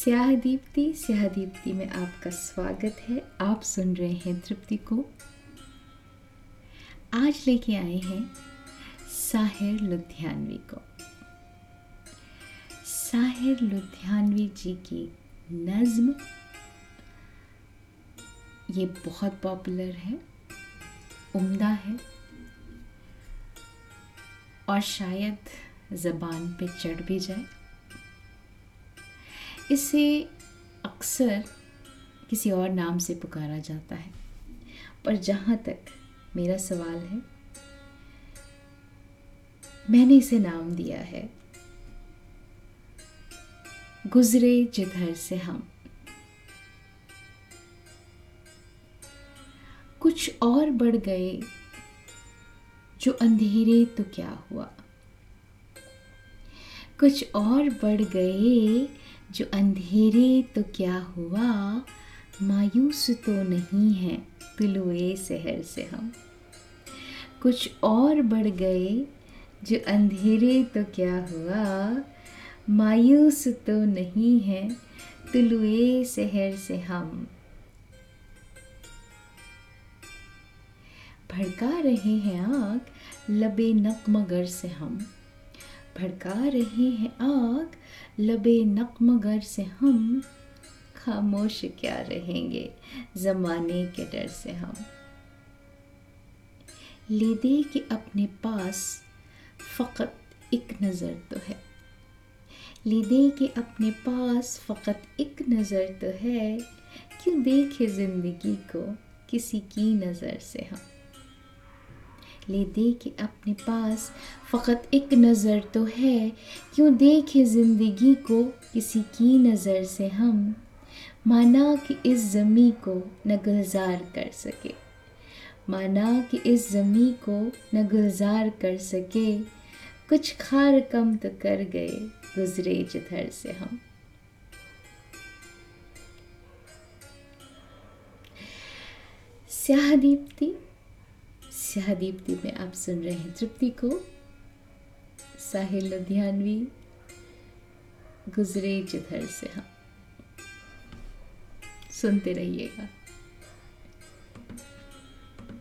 स्याह दीप्ति स्याह दीप्ति में आपका स्वागत है। आप सुन रहे हैं तृप्ति को। आज लेके आए हैं साहिर लुधियानवी को। साहिर लुधियानवी जी की नज्म, ये बहुत पॉपुलर है, उम्दा है, और शायद ज़बान पे चढ़ भी जाए। इसे अक्सर किसी और नाम से पुकारा जाता है। पर जहाँ तक मेरा सवाल है, मैंने इसे नाम दिया है। गुजरे जिधर से हम। कुछ और बढ़ गए जो अंधेरे तो क्या हुआ? कुछ और बढ़ गए जो अंधेरे तो क्या हुआ, मायूस तो नहीं है तुलुए शहर से हम। कुछ और बढ़ गए, जो अंधेरे तो क्या हुआ, मायूस तो नहीं है तुलुए शहर से हम। भड़का रहे हैं आग, लबे नकमगर से हम। भड़का रहे हैं आग, लबे नकम गर से हम, खामोश क्या रहेंगे ज़माने के डर से हम। ले दे कि अपने पास फ़कत एक नज़र तो है। ले दे कि अपने पास फ़कत एक नज़र तो है, क्यों देखे ज़िंदगी को किसी की नज़र से हम। ले दे कि अपने पास। फ़कत एक नज़र तो है, क्यों देखे ज़िंदगी को किसी की नज़र से हम? माना कि इस ज़मी को न गुलजार कर सके। माना कि इस ज़मी को न गुलजार कर सके। कुछ खार कम तो कर गए गुजरे जिधर से हम। स्याह दीप्ति स्याह दीप्ति में आप सुन रहे हैं तृप्ति को। साहिल लुधियानवी गुजरे जिधर से। हम सुनते रहिएगा।